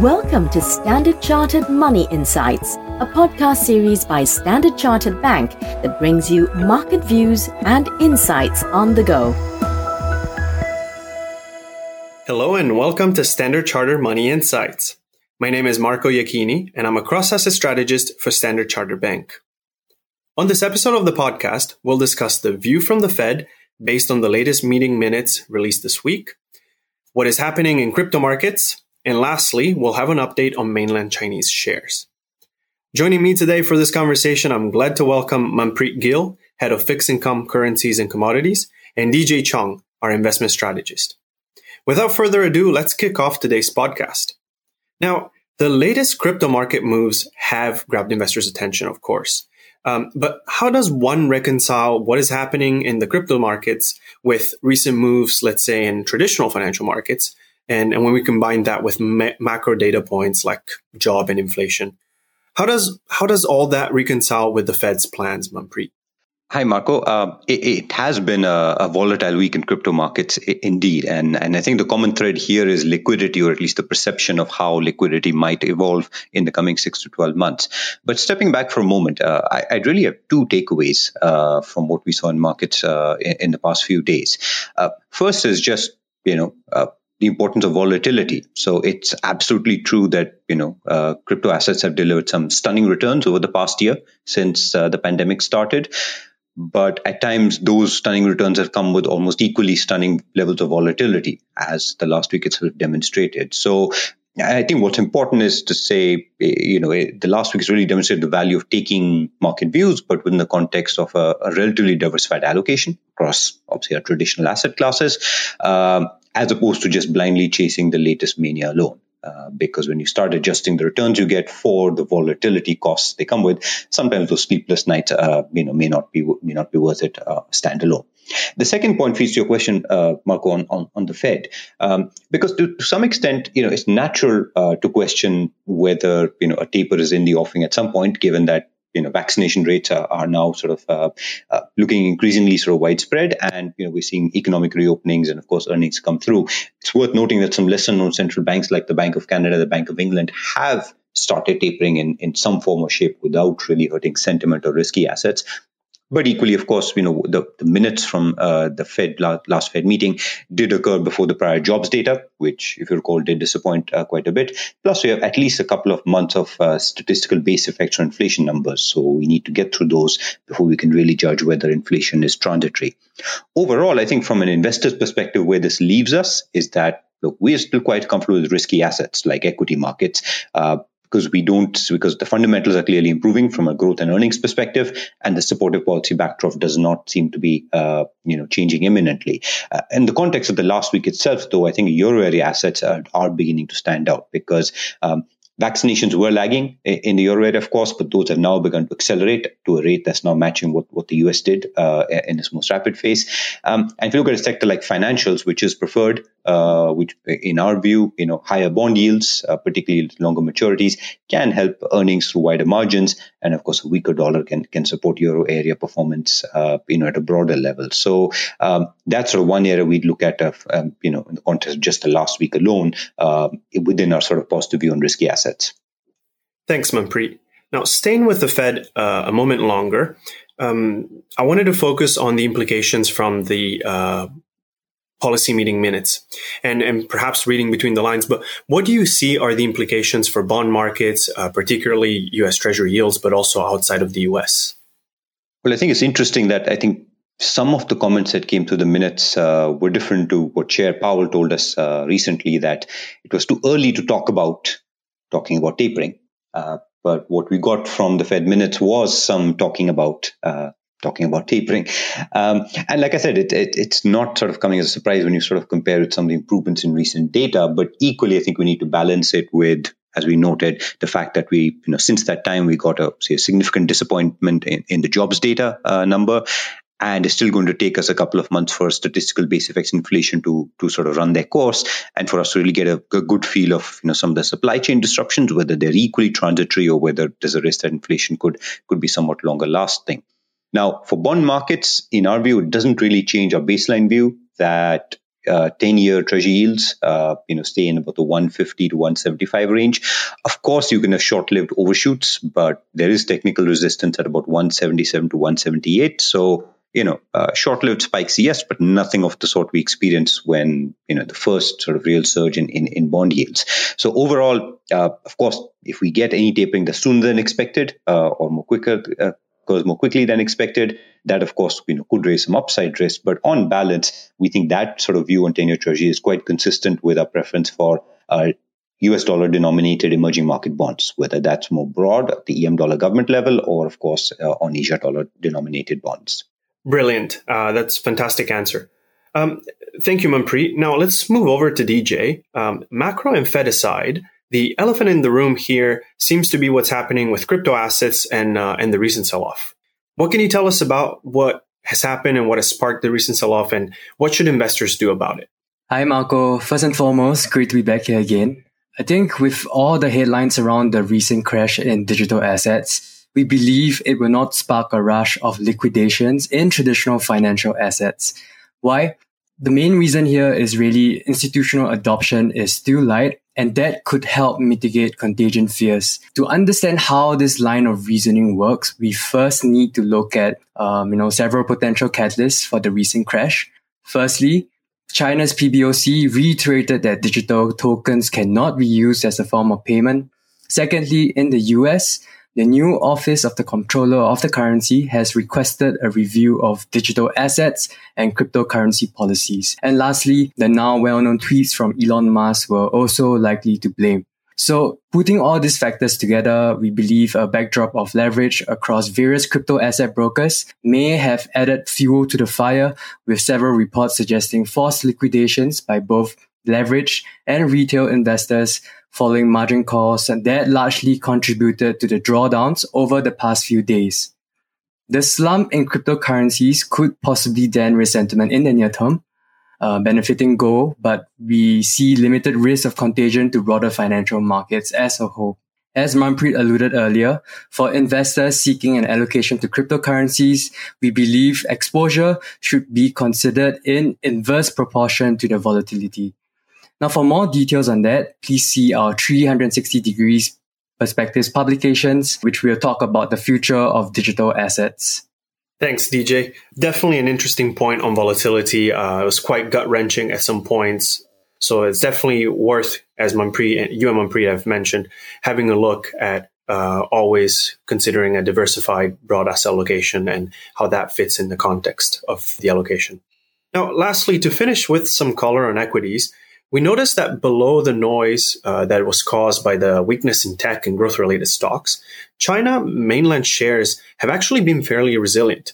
Welcome to Standard Chartered Money Insights, a podcast series by Standard Chartered Bank that brings you market views and insights on the go. Hello and welcome to Standard Chartered Money Insights. My name is Marco Iachini and I'm a cross-asset strategist for Standard Chartered Bank. On this episode of the podcast, we'll discuss the view from the Fed based on the latest meeting minutes released this week, what is happening in crypto markets, and lastly, we'll have an update on mainland Chinese shares. Joining me today for this conversation, I'm glad to welcome Manpreet Gill, Head of Fixed Income, Currencies and Commodities, and DJ Cheong, our investment strategist. Without further ado, let's kick off today's podcast. Now, the latest crypto market moves have grabbed investors' attention, of course. Um, but how does one reconcile what is happening in the crypto markets with recent moves, let's say, in traditional financial markets, and, and when we combine that with ma- macro data points like job and inflation, how does how does all that reconcile with the Fed's plans, Manpreet? Hi, Marco. Uh, it, it, has been a, a, volatile week in crypto markets, I- indeed, and and I think the common thread here is liquidity, or at least the perception of how liquidity might evolve in the coming six to twelve months. But stepping back for a moment, uh, I, would really have two takeaways uh, from what we saw in markets uh, in, in, the past few days. Uh, first is just you know uh, the importance of volatility. So it's absolutely true that you know uh, crypto assets have delivered some stunning returns over the past year since uh, the pandemic started. But at times, those stunning returns have come with almost equally stunning levels of volatility, as the last week it's demonstrated. So I think what's important is to say, you know, the last week has really demonstrated the value of taking market views, but within the context of a, a relatively diversified allocation across, obviously, our traditional asset classes. Um, as opposed to just blindly chasing the latest mania alone. Uh, because when you start adjusting the returns you get for the volatility costs they come with, sometimes those sleepless nights, uh, you know, may not be may not be worth it uh, standalone. The second point feeds to your question, uh, Marco, on, on, on, the Fed, um, because to, to, some extent, you know, it's natural uh, to question whether you know a taper is in the offing at some point, given that you know vaccination rates are, are now sort of uh, uh, looking increasingly sort of widespread and you know we're seeing economic reopenings and of course earnings come through. It's worth noting that some lesser known central banks like the bank of canada the bank of england have started tapering in, in some form or shape without really hurting sentiment or risky assets but equally, of course, you know the, the minutes from uh, the Fed last Fed meeting did occur before the prior jobs data, which, if you recall, did disappoint uh, quite a bit. Plus, we have at least a couple of months of uh, statistical base effects on inflation numbers, so we need to get through those before we can really judge whether inflation is transitory. Overall, I think from an investor's perspective, where this leaves us is that look, we are still quite comfortable with risky assets like equity markets. Uh, because we don't because the fundamentals are clearly improving from a growth and earnings perspective, and the supportive policy backdrop does not seem to be uh, you know changing imminently. Uh, in the context of the last week itself, though, I think euro area assets are, are beginning to stand out because um, Vaccinations were lagging in the euro area, of course, but those have now begun to accelerate to a rate that's now matching what, what the US did uh, in its most rapid phase. Um, and if you look at a sector like financials, which is preferred, uh, which in our view, you know, higher bond yields, uh, particularly longer maturities, can help earnings through wider margins. And of course, a weaker dollar can can support euro area performance, uh, you know, at a broader level. So um, that's sort of one area we'd look at, uh, um, you know, in the context of just the last week alone, uh, within our sort of positive view on risky assets. Thanks, Manpreet. Now, staying with the Fed uh, a moment longer, um, I wanted to focus on the implications from the uh, policy meeting minutes and, and perhaps reading between the lines. But what do you see are the implications for bond markets, uh, particularly US Treasury yields, but also outside of the US? Well, I think it's interesting that I think some of the comments that came through the minutes uh, were different to what Chair Powell told us uh, recently that it was too early to talk about talking about tapering. Uh, but what we got from the Fed minutes was some talking about uh, talking about tapering. Um, and like I said, it, it, it's not sort of coming as a surprise when you sort of compare it some of the improvements in recent data. But equally, I think we need to balance it with as we noted, the fact that we, you know, since that time we got a, say, a significant disappointment in, in the jobs data uh, number, and it's still going to take us a couple of months for statistical base effects inflation to to sort of run their course and for us to really get a, a, good feel of you know some of the supply chain disruptions whether they're equally transitory or whether there's a risk that inflation could could be somewhat longer lasting now for bond markets in our view it doesn't really change our baseline view that uh, 10 year treasury yields, uh, you know, stay in about the 150 to 175 range. Of course, you can have short lived overshoots, but there is technical resistance at about 177 to 178. So, you know, uh, short lived spikes, yes, but nothing of the sort we experienced when, you know, the first sort of real surge in, in, in bond yields. So overall, uh, of course, if we get any tapering that's sooner than expected uh, or more quicker, uh, goes more quickly than expected, that of course you know could raise some upside risk. But on balance, we think that sort of view on 10-year treasury is quite consistent with our preference for uh, US dollar denominated emerging market bonds, whether that's more broad at the EM dollar government level or, of course, uh, on Asia dollar denominated bonds. Brilliant. Uh, that's fantastic answer. Um, thank you, Manpreet. Now let's move over to DJ. Um, macro and Fed aside, the elephant in the room here seems to be what's happening with crypto assets and uh, and the recent sell-off. What can you tell us about what has happened and what has sparked the recent sell-off, and what should investors do about it? Hi, Marco. First and foremost, great to be back here again. I think with all the headlines around the recent crash in digital assets, we believe it will not spark a rush of liquidations in traditional financial assets. Why? The main reason here is really institutional adoption is still light and that could help mitigate contagion fears. To understand how this line of reasoning works, we first need to look at um, you know several potential catalysts for the recent crash. Firstly, China's PBOC reiterated that digital tokens cannot be used as a form of payment. Secondly, in the US, the new Office of the Comptroller of the Currency has requested a review of digital assets and cryptocurrency policies. And lastly, the now well-known tweets from Elon Musk were also likely to blame. So putting all these factors together, we believe a backdrop of leverage across various crypto asset brokers may have added fuel to the fire with several reports suggesting forced liquidations by both leverage and retail investors following margin calls and that largely contributed to the drawdowns over the past few days. The slump in cryptocurrencies could possibly dent risk sentiment in the near term, uh, benefiting gold, but we see limited risk of contagion to broader financial markets as a whole. As Manpreet alluded earlier, for investors seeking an allocation to cryptocurrencies, we believe exposure should be considered in inverse proportion to the volatility. Now, for more details on that, please see our 360 degrees perspectives publications, which will talk about the future of digital assets. Thanks, DJ. Definitely an interesting point on volatility. Uh, it was quite gut wrenching at some points. So it's definitely worth, as Manpreet, you and Manpreet have mentioned, having a look at uh, always considering a diversified broad asset allocation and how that fits in the context of the allocation. Now, lastly, to finish with some color on equities, we noticed that below the noise uh, that was caused by the weakness in tech and growth related stocks, China mainland shares have actually been fairly resilient.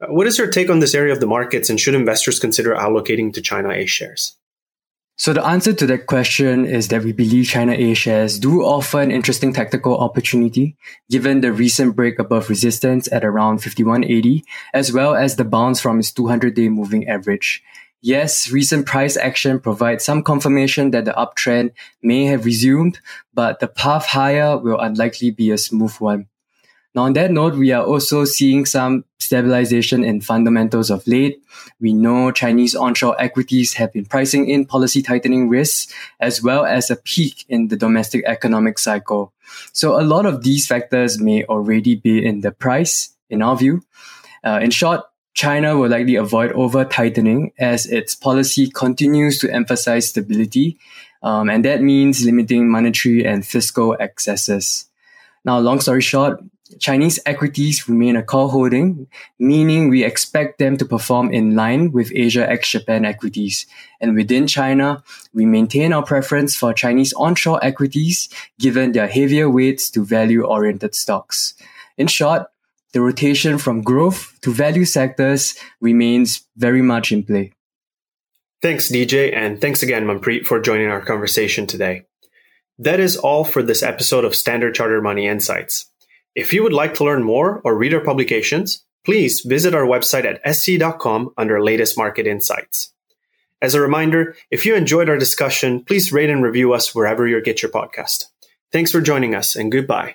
Uh, what is your take on this area of the markets and should investors consider allocating to China A shares? So the answer to that question is that we believe China A shares do offer an interesting tactical opportunity given the recent break above resistance at around 5180 as well as the bounce from its 200 day moving average. Yes, recent price action provides some confirmation that the uptrend may have resumed, but the path higher will unlikely be a smooth one. Now, on that note, we are also seeing some stabilization in fundamentals of late. We know Chinese onshore equities have been pricing in policy tightening risks, as well as a peak in the domestic economic cycle. So a lot of these factors may already be in the price, in our view. Uh, in short, China will likely avoid over tightening as its policy continues to emphasize stability. Um, and that means limiting monetary and fiscal excesses. Now, long story short, Chinese equities remain a core holding, meaning we expect them to perform in line with Asia ex Japan equities. And within China, we maintain our preference for Chinese onshore equities given their heavier weights to value oriented stocks. In short, the rotation from growth to value sectors remains very much in play. Thanks, DJ, and thanks again, Manpreet, for joining our conversation today. That is all for this episode of Standard Chartered Money Insights. If you would like to learn more or read our publications, please visit our website at sc.com under Latest Market Insights. As a reminder, if you enjoyed our discussion, please rate and review us wherever you get your podcast. Thanks for joining us, and goodbye.